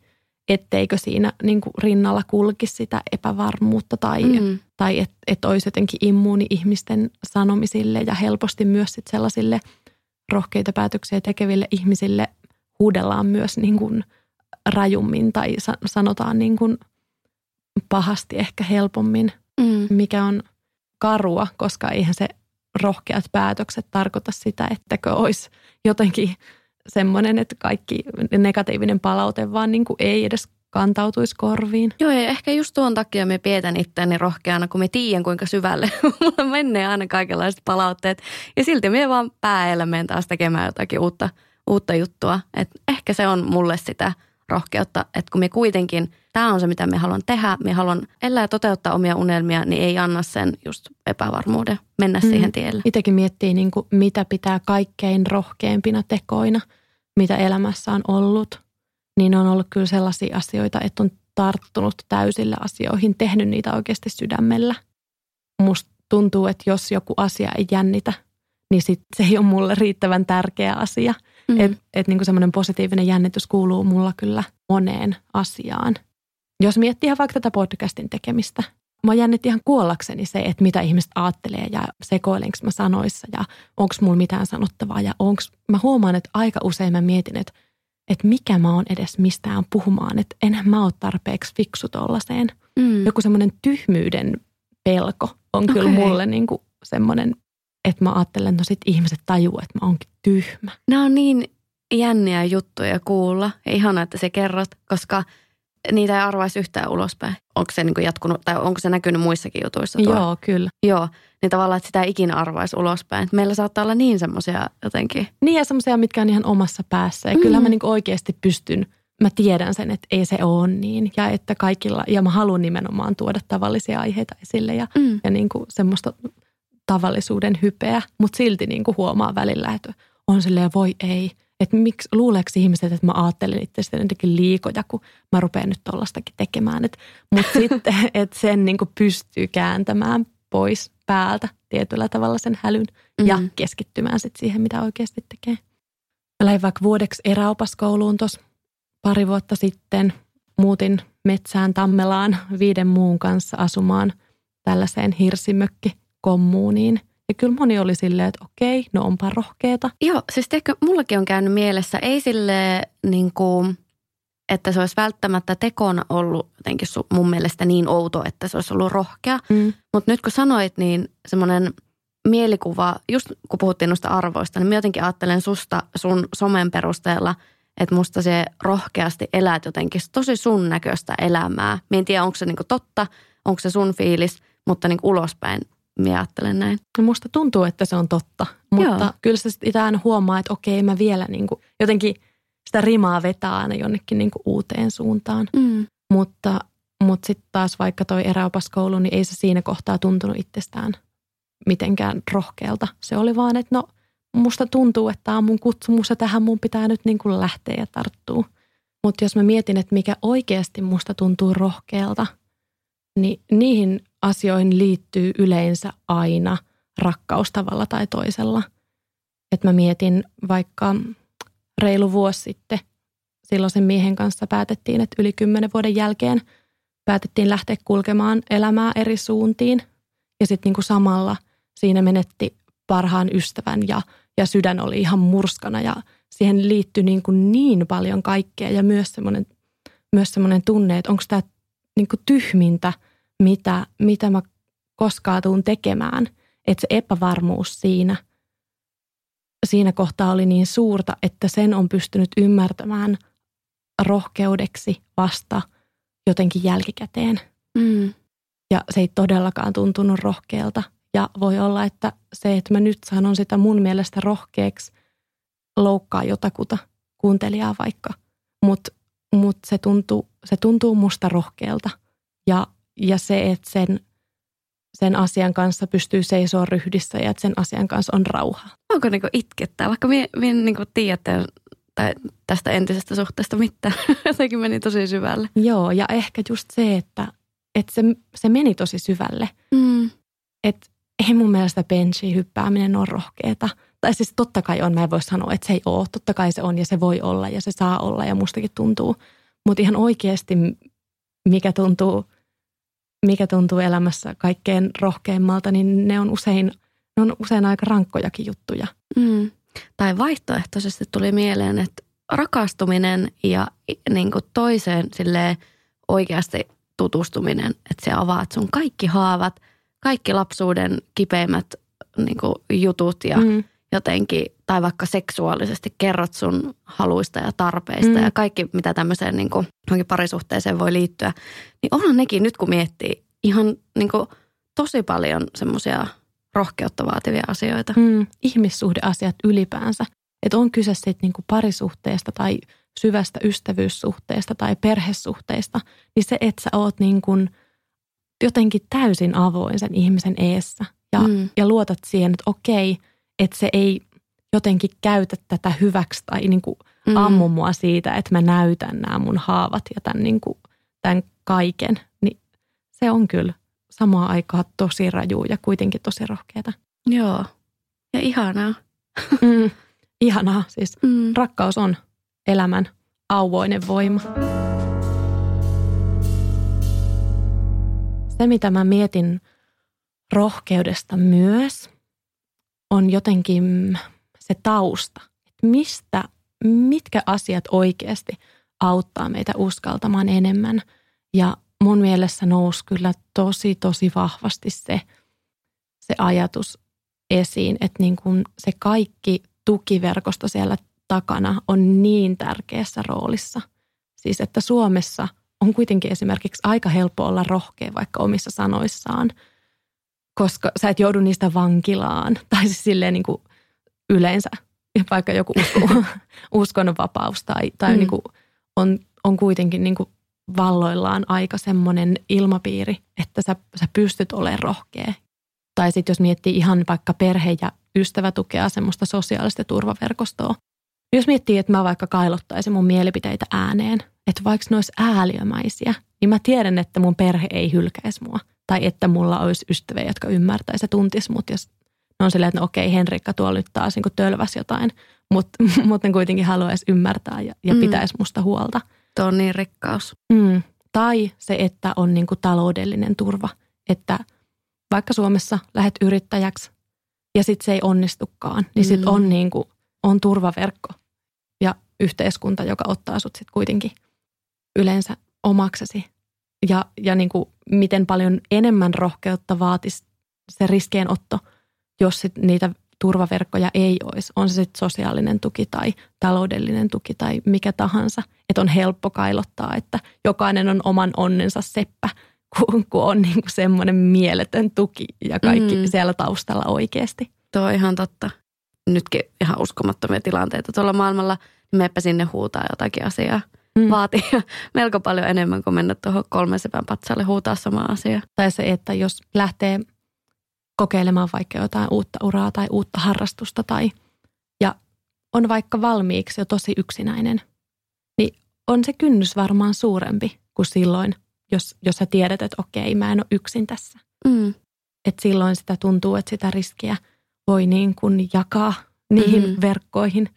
etteikö siinä niin kuin rinnalla kulkisi sitä epävarmuutta tai, mm. tai että et olisi jotenkin immuuni ihmisten sanomisille ja helposti myös sit sellaisille rohkeita päätöksiä tekeville ihmisille huudellaan myös niin kuin rajummin tai sanotaan niin kuin pahasti ehkä helpommin, mm. mikä on karua, koska eihän se rohkeat päätökset tarkoita sitä, ettäkö olisi jotenkin semmoinen, että kaikki negatiivinen palaute vaan niin kuin ei edes kantautuisi korviin. Joo, ja ehkä just tuon takia me pietän itseäni rohkeana, kun me tiedän kuinka syvälle mulla menee aina kaikenlaiset palautteet. Ja silti me vaan pääelämeen taas tekemään jotakin uutta, uutta juttua. Et ehkä se on mulle sitä – rohkeutta, että kun me kuitenkin, tämä on se mitä me haluan tehdä, me haluan elää ja toteuttaa omia unelmia, niin ei anna sen just epävarmuuden mennä mm. siihen tielle. Itsekin miettii, niin kuin, mitä pitää kaikkein rohkeimpina tekoina, mitä elämässä on ollut, niin on ollut kyllä sellaisia asioita, että on tarttunut täysillä asioihin, tehnyt niitä oikeasti sydämellä. Musta tuntuu, että jos joku asia ei jännitä, niin sit se ei ole mulle riittävän tärkeä asia – Mm. Että et niinku semmoinen positiivinen jännitys kuuluu mulla kyllä moneen asiaan. Jos miettii ihan vaikka tätä podcastin tekemistä, mä jännitti ihan kuollakseni se, että mitä ihmiset ajattelee ja sekoilenko mä sanoissa ja onko mulla mitään sanottavaa. Ja onks, mä huomaan, että aika usein mä mietin, että, että mikä mä oon edes mistään puhumaan. Että enhän mä ole tarpeeksi fiksu tollaiseen. Mm. Joku semmoinen tyhmyyden pelko on okay. kyllä mulle niin kuin semmoinen että mä ajattelen, että no sit ihmiset tajuu, että mä oonkin tyhmä. Nämä on niin jänniä juttuja kuulla ja ihana, että se kerrot, koska niitä ei arvaisi yhtään ulospäin. Onko se niin jatkunut tai onko se näkynyt muissakin jutuissa? Tuo? Joo, kyllä. Joo, niin tavallaan, että sitä ei ikinä arvaisi ulospäin. Meillä saattaa olla niin semmoisia jotenkin. Niin ja semmoisia, mitkä on ihan omassa päässä. Ja mm. kyllähän mä niin oikeasti pystyn, mä tiedän sen, että ei se ole niin. Ja että kaikilla, ja mä haluan nimenomaan tuoda tavallisia aiheita esille ja, mm. ja niin kuin semmoista tavallisuuden hypeä, mutta silti niin kuin huomaa välillä, että on silleen voi ei. Että miksi, luuleeko ihmiset, että mä ajattelen itse jotenkin liikoja, kun mä rupean nyt tollastakin tekemään. Mutta sitten, että sen niin pystyy kääntämään pois päältä tietyllä tavalla sen hälyn mm-hmm. ja keskittymään sitten siihen, mitä oikeasti tekee. Mä lähdin vaikka vuodeksi eräopaskouluun tuossa pari vuotta sitten. muutin metsään Tammelaan viiden muun kanssa asumaan tällaiseen hirsimökkikommuuniin. Ja kyllä moni oli silleen, että okei, no onpa rohkeeta. Joo, siis tiedätkö, mullakin on käynyt mielessä, ei sille niin kuin, että se olisi välttämättä tekona ollut jotenkin mun mielestä niin outo, että se olisi ollut rohkea. Mm. Mutta nyt kun sanoit, niin semmoinen mielikuva, just kun puhuttiin noista arvoista, niin mä jotenkin ajattelen susta sun somen perusteella, että musta se rohkeasti elät jotenkin tosi sun näköistä elämää. Mä en tiedä, onko se niinku totta, onko se sun fiilis, mutta niin ulospäin Mä ajattelen näin. No musta tuntuu, että se on totta, mutta Joo. kyllä se sitten aina huomaa, että okei mä vielä niin kuin, jotenkin sitä rimaa vetää aina jonnekin niin kuin uuteen suuntaan. Mm. Mutta, mutta sitten taas vaikka toi eräopaskoulu, niin ei se siinä kohtaa tuntunut itsestään mitenkään rohkealta. Se oli vaan, että no musta tuntuu, että tämä on mun kutsumus ja tähän mun pitää nyt niin kuin lähteä ja tarttua. Mutta jos mä mietin, että mikä oikeasti musta tuntuu rohkealta, niin niihin asioihin liittyy yleensä aina rakkaus tavalla tai toisella. Että mä mietin vaikka reilu vuosi sitten silloisen miehen kanssa päätettiin, että yli kymmenen vuoden jälkeen päätettiin lähteä kulkemaan elämää eri suuntiin. Ja sitten niinku samalla siinä menetti parhaan ystävän ja, ja sydän oli ihan murskana ja siihen liittyi niin, kuin niin paljon kaikkea ja myös semmoinen myös tunne, että onko tämä niin tyhmintä – mitä, mitä mä koskaan tuun tekemään. Että se epävarmuus siinä, siinä kohtaa oli niin suurta, että sen on pystynyt ymmärtämään rohkeudeksi vasta jotenkin jälkikäteen. Mm. Ja se ei todellakaan tuntunut rohkealta. Ja voi olla, että se, että mä nyt sanon sitä mun mielestä rohkeaksi, loukkaa jotakuta kuuntelijaa vaikka. Mutta mut se, tuntuu, se tuntuu musta rohkealta. Ja ja se, että sen, sen asian kanssa pystyy seisoa ryhdissä ja että sen asian kanssa on rauha. Onko niinku itkettää, vaikka minä en niinku tiedä tai tästä entisestä suhteesta mitään. Jotenkin meni tosi syvälle. Joo, ja ehkä just se, että, että se, se meni tosi syvälle. Mm. Että ei mun mielestä benchiin hyppääminen ole rohkeeta. Tai siis totta kai on, mä en voi sanoa, että se ei ole. Totta kai se on ja se voi olla ja se saa olla ja mustakin tuntuu. Mutta ihan oikeasti mikä tuntuu – mikä tuntuu elämässä kaikkein rohkeimmalta, niin ne on usein, ne on usein aika rankkojakin juttuja. Mm. Tai vaihtoehtoisesti tuli mieleen, että rakastuminen ja niin kuin toiseen sille oikeasti tutustuminen, että se avaat sun kaikki haavat, kaikki lapsuuden kipeimmät niin kuin jutut ja mm. Jotenkin, tai vaikka seksuaalisesti kerrot sun haluista ja tarpeista mm. ja kaikki, mitä tämmöiseen niin kuin, parisuhteeseen voi liittyä, niin onhan nekin nyt kun miettii ihan niin kuin, tosi paljon semmoisia rohkeutta vaativia asioita. Mm, ihmissuhdeasiat ylipäänsä. Että on kyse sitten niinku parisuhteesta tai syvästä ystävyyssuhteesta tai perhesuhteista, niin se, että sä oot niinku jotenkin täysin avoin sen ihmisen eessä ja, mm. ja luotat siihen, että okei, että se ei jotenkin käytä tätä hyväksi tai niinku mm. ammu mua siitä, että mä näytän nämä mun haavat ja tämän, niinku, tämän kaiken, niin se on kyllä samaa aikaa tosi raju ja kuitenkin tosi rohkeata. Joo, ja ihanaa. Mm, ihanaa, siis mm. rakkaus on elämän auvoinen voima. Se, mitä mä mietin rohkeudesta myös, on jotenkin se tausta. Että mistä, mitkä asiat oikeasti auttaa meitä uskaltamaan enemmän. Ja mun mielessä nousi kyllä tosi, tosi vahvasti se, se ajatus esiin, että niin kuin se kaikki tukiverkosto siellä takana on niin tärkeässä roolissa. Siis että Suomessa on kuitenkin esimerkiksi aika helppo olla rohkea vaikka omissa sanoissaan, koska sä et joudu niistä vankilaan. Tai siis silleen niin kuin yleensä vaikka joku usko, uskonnonvapaus tai, tai mm. niin kuin on, on kuitenkin niin kuin valloillaan aika semmoinen ilmapiiri, että sä, sä pystyt olemaan rohkea. Tai sitten jos miettii ihan vaikka perhe- ja ystävätukea, semmoista sosiaalista turvaverkostoa. Jos miettii, että mä vaikka kailottaisin mun mielipiteitä ääneen, että vaikka ne olisi ääliömäisiä, niin mä tiedän, että mun perhe ei hylkäisi mua. Tai että mulla olisi ystäviä, jotka ymmärtäisi ja tuntisi mut, jos ne on silleen, että no okei, Henrikka tuolla nyt taas niin tölväs jotain, mutta mut ne kuitenkin haluaisi ymmärtää ja, ja mm. pitäisi musta huolta – Tuo on niin rikkaus. Mm. Tai se, että on niin kuin taloudellinen turva. Että vaikka Suomessa lähet yrittäjäksi ja sitten se ei onnistukaan, niin sitten Mm. on, niin kuin, on turvaverkko ja yhteiskunta, joka ottaa sut sitten kuitenkin yleensä omaksesi. Ja, ja niin kuin miten paljon enemmän rohkeutta vaatisi se riskienotto, jos sit niitä turvaverkkoja ei olisi. On se sitten sosiaalinen tuki tai taloudellinen tuki tai mikä tahansa. Että on helppo kailottaa, että jokainen on oman onnensa seppä, kun, kun on niin kuin semmoinen mieletön tuki ja kaikki Mm. siellä taustalla oikeasti. Tuo on ihan totta. Nytkin ihan uskomattomia tilanteita tuolla maailmalla. Meppä sinne huutaa jotakin asiaa. Mm. Vaatii melko paljon enemmän kuin mennä tuohon kolmen sepän patsaalle huutaa sama asia. Tai se, että jos lähtee kokeilemaan vaikka jotain uutta uraa tai uutta harrastusta tai ja on vaikka valmiiksi jo tosi yksinäinen, niin on se kynnys varmaan suurempi kuin silloin, jos, jos sä tiedät, että okei, mä en ole yksin tässä. Mm. Että silloin sitä tuntuu, että sitä riskiä voi niin kuin jakaa niihin Mhm. mm-hmm. verkkoihin.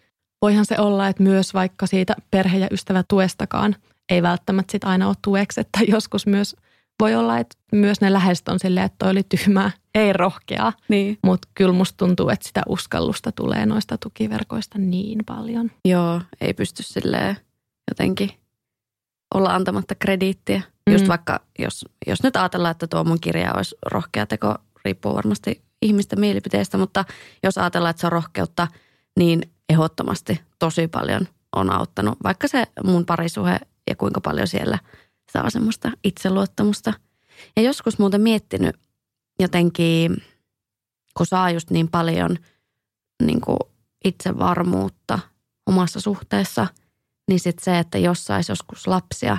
Voihan se olla, että myös vaikka siitä perhe- ja ystävätuestakaan ei välttämättä sit aina ole tueksi, että joskus myös voi olla, että myös ne läheiset on silleen, että toi oli tyhmää, ei rohkeaa. Niin. Mutta kyllä musta tuntuu, että sitä uskallusta tulee noista tukiverkoista niin paljon. Joo, ei pysty silleen jotenkin olla antamatta krediittiä. Mm. Just vaikka, jos, jos nyt ajatellaan, että tuo mun kirja olisi rohkea teko, riippuu varmasti ihmisten mielipiteistä, mutta jos ajatellaan, että se on rohkeutta, niin ehdottomasti tosi paljon on auttanut. Vaikka se mun parisuhe ja kuinka paljon siellä saa semmoista itseluottamusta. Ja joskus muuten miettinyt jotenkin, kun saa just niin paljon niin kuin itsevarmuutta omassa suhteessa, niin sitten se, että jos saisi joskus lapsia,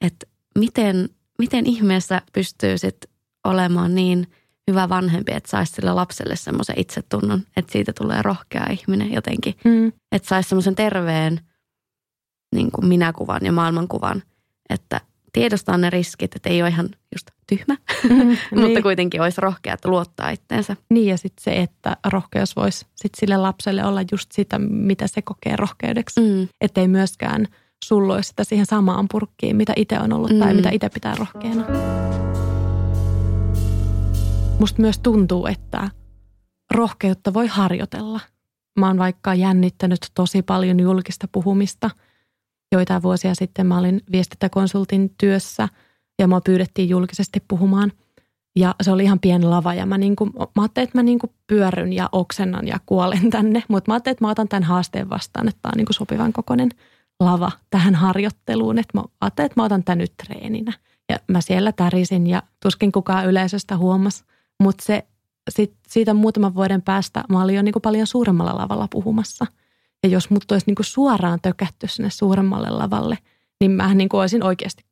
että miten, miten ihmeessä pystyy sitten olemaan niin hyvä vanhempi, että saisi sille lapselle semmoisen itsetunnon, että siitä tulee rohkea ihminen jotenkin. Mm. Että saisi semmoisen terveen niin kuin minäkuvan ja maailmankuvan, että tiedostaa ne riskit, että ei ole ihan just tyhmä, mutta niin, kuitenkin olisi rohkea, että luottaa itteensä. niin ja sitten se, että rohkeus voisi sit sille lapselle olla just sitä, mitä se kokee rohkeudeksi. Mm. Että ei myöskään sulloisi sitä siihen samaan purkkiin, mitä itse on ollut tai Mm. mitä itse pitää rohkeana. Musta myös tuntuu, että rohkeutta voi harjoitella. Mä oon vaikka jännittänyt tosi paljon julkista puhumista. Joitain vuosia sitten mä olin viestintäkonsultin työssä ja mua pyydettiin julkisesti puhumaan. Ja se oli ihan pieni lava ja mä, niinku, mä ajattelin, että mä niinku pyörryn ja oksennan ja kuolen tänne. Mutta mä ajattelin, että mä otan tämän haasteen vastaan, että tämä on niinku sopivan kokoinen lava tähän harjoitteluun. Että mä ajattelin, että mä otan tämän nyt treeninä. Ja mä siellä tärisin ja tuskin kukaan yleisöstä huomasi. Mutta se, sit, siitä muutaman vuoden päästä mä olin jo niinku paljon suuremmalla lavalla puhumassa. Ja jos mut olisi niinku suoraan tökätty sinne suuremmalle lavalle, niin mähän niinku olisin oikeasti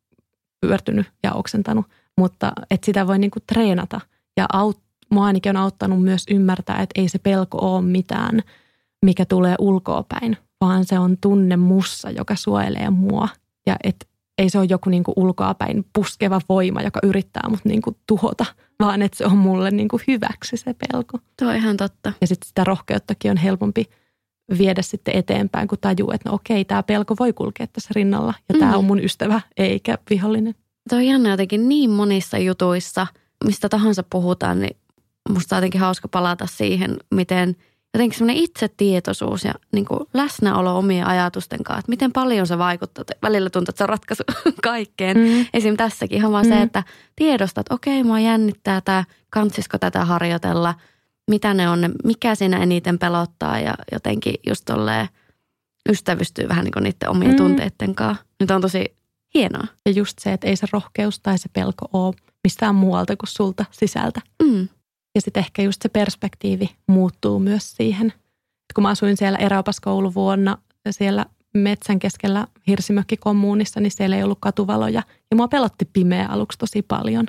pyörtynyt ja oksentanut. Mutta että sitä voi niinku treenata. Ja aut, mua ainakin on auttanut myös ymmärtää, että ei se pelko ole mitään, mikä tulee ulkoopäin, vaan se on tunne mussa, joka suojelee mua. Ja et ei se ole joku niinku ulkoapäin puskeva voima, joka yrittää mut niinku tuhota, vaan että se on mulle niinku hyväksi se pelko. Tuo on ihan totta. Ja sitten sitä rohkeuttakin on helpompi viedä sitten eteenpäin, kun tajuu, että no okei, tämä pelko voi kulkea tässä rinnalla ja tämä Mm. on mun ystävä eikä vihollinen. Tuo on jännä jotenkin niin monissa jutuissa, mistä tahansa puhutaan, niin musta on jotenkin hauska palata siihen, miten jotenkin semmoinen itsetietoisuus ja niin kuin läsnäolo omien ajatusten kanssa, että miten paljon se vaikuttaa. Välillä tuntuu, että se on ratkaisu kaikkeen. Mm. Esim. tässäkin ihan vaan se, Mm. että tiedostat, että okei, mua jännittää tämä, kansisko tätä harjoitella, mitä ne on, ne- mikä siinä eniten pelottaa ja jotenkin just tolleen ystävystyy vähän niin kuin niiden omien Mm. tunteiden kanssa. Nyt on tosi hienoa. Ja just se, että ei se rohkeus tai se pelko ole mistään muualta kuin sulta sisältä. Mm. Ja sitten ehkä just se perspektiivi muuttuu myös siihen. Et kun mä asuin siellä eräopaskouluvuonna siellä metsän keskellä hirsimökkikommuunissa, niin siellä ei ollut katuvaloja. Ja mua pelotti pimeä aluksi tosi paljon.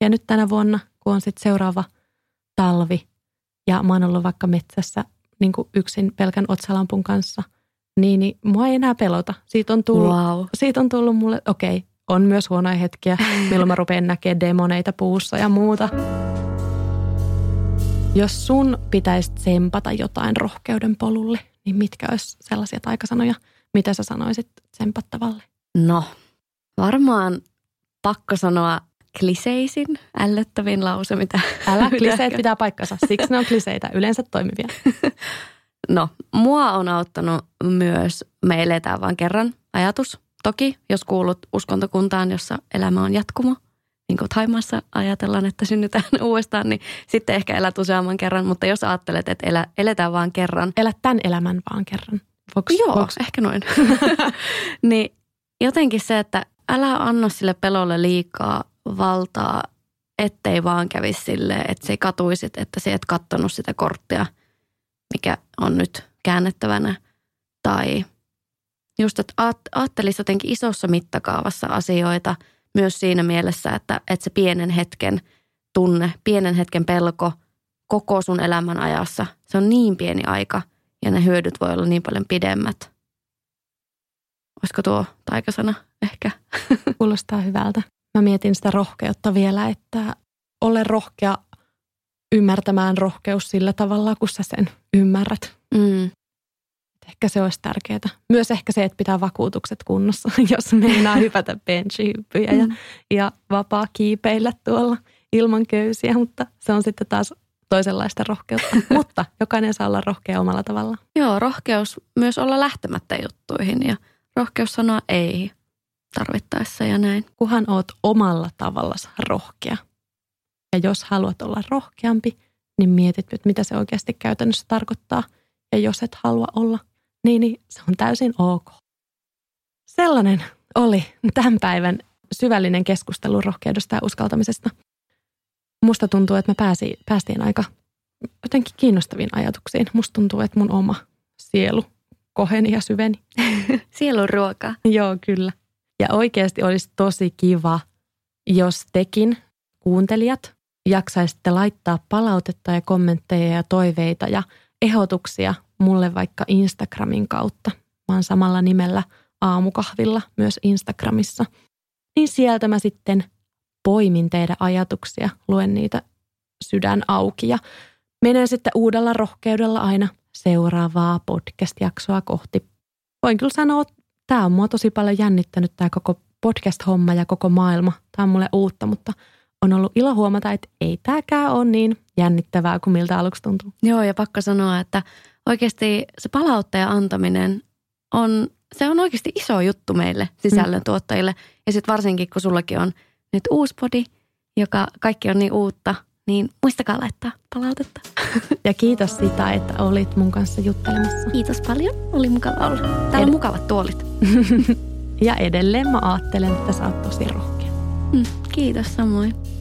Ja nyt tänä vuonna, kun on sitten seuraava talvi ja mä oon ollut vaikka metsässä niin yksin pelkän otsalampun kanssa, niin, niin mua ei enää pelota. Siitä on tullut Wow. siitä on tullut mulle, okei, on myös huonoja hetkiä, milloin mä rupean näkemään demoneita puussa ja muuta. Jos sun pitäisi tsempata jotain rohkeuden polulle, niin mitkä olisi sellaisia taikasanoja, mitä sä sanoisit tsempattavalle? No, varmaan pakko sanoa kliseisin, ällöttävin lause, mitä... Älä, kliseet pitää paikkansa. Siksi ne on kliseitä, yleensä toimivia. No, mua on auttanut myös me eletään vain kerran ajatus. Toki, jos kuulut uskontokuntaan, jossa elämä on jatkumo, niin kuin Taimaassa ajatellaan, että synnytään uudestaan, niin sitten ehkä elät useamman kerran. Mutta jos ajattelet, että elä, eletään vaan kerran. Elä tämän elämän vaan kerran. Voks, Joo, voks? ehkä noin. niin jotenkin se, että älä anna sille pelolle liikaa valtaa, ettei vaan kävisi silleen, että se katuisit, että se et kattonut sitä korttia, mikä on nyt käännettävänä. Tai just, että ajattelisi jotenkin isossa mittakaavassa asioita myös siinä mielessä, että, että se pienen hetken tunne, pienen hetken pelko koko sun elämän ajassa, se on niin pieni aika ja ne hyödyt voi olla niin paljon pidemmät. Olisiko tuo taikasana ehkä? Kuulostaa hyvältä. Mä mietin sitä rohkeutta vielä, että ole rohkea ymmärtämään rohkeus sillä tavalla, kun sä sen ymmärrät. Mm. Ehkä se olisi tärkeää. Myös ehkä se, että pitää vakuutukset kunnossa, jos meinaa hypätä benchihyppyjä mm. ja, ja vapaa kiipeillä tuolla ilman köysiä, mutta se on sitten taas toisenlaista rohkeutta. mutta jokainen saa olla rohkea omalla tavalla. Joo, rohkeus myös olla lähtemättä juttuihin ja rohkeus sanoa ei tarvittaessa ja näin. Kuhan oot omalla tavallasi rohkea. Ja jos haluat olla rohkeampi, niin mietit nyt, mitä se oikeasti käytännössä tarkoittaa. Ja jos et halua olla, niin, niin se on täysin ok. Sellainen oli tämän päivän syvällinen keskustelu rohkeudesta ja uskaltamisesta. Musta tuntuu, että me pääsi, päästiin aika jotenkin kiinnostaviin ajatuksiin. Musta tuntuu, että mun oma sielu koheni ja syveni. Sielun ruoka. Joo, kyllä. Ja oikeasti olisi tosi kiva, jos tekin, kuuntelijat, jaksaisitte laittaa palautetta ja kommentteja ja toiveita ja ehdotuksia mulle vaikka Instagramin kautta. Mä oon samalla nimellä aamukahvilla myös Instagramissa. Niin sieltä mä sitten poimin teidän ajatuksia, luen niitä sydän auki ja menen sitten uudella rohkeudella aina seuraavaa podcast-jaksoa kohti. Voin kyllä sanoa, että tämä on mua tosi paljon jännittänyt tämä koko podcast-homma ja koko maailma. Tämä on mulle uutta, mutta on ollut ilo huomata, että ei tämäkään ole niin jännittävää kuin miltä aluksi tuntuu. Joo, ja pakko sanoa, että oikeasti se palautteen antaminen on, se on oikeasti iso juttu meille sisällöntuottajille. Mm. Ja sitten varsinkin, kun sullakin on nyt uusi podi, joka kaikki on niin uutta, niin muistakaa laittaa palautetta. Ja kiitos sitä, että olit mun kanssa juttelemassa. Kiitos paljon. Oli mukava olla. Täällä on mukavat tuolit. ja edelleen mä ajattelen, että sä oot tosi rohkea. Mm, kiitos samoin.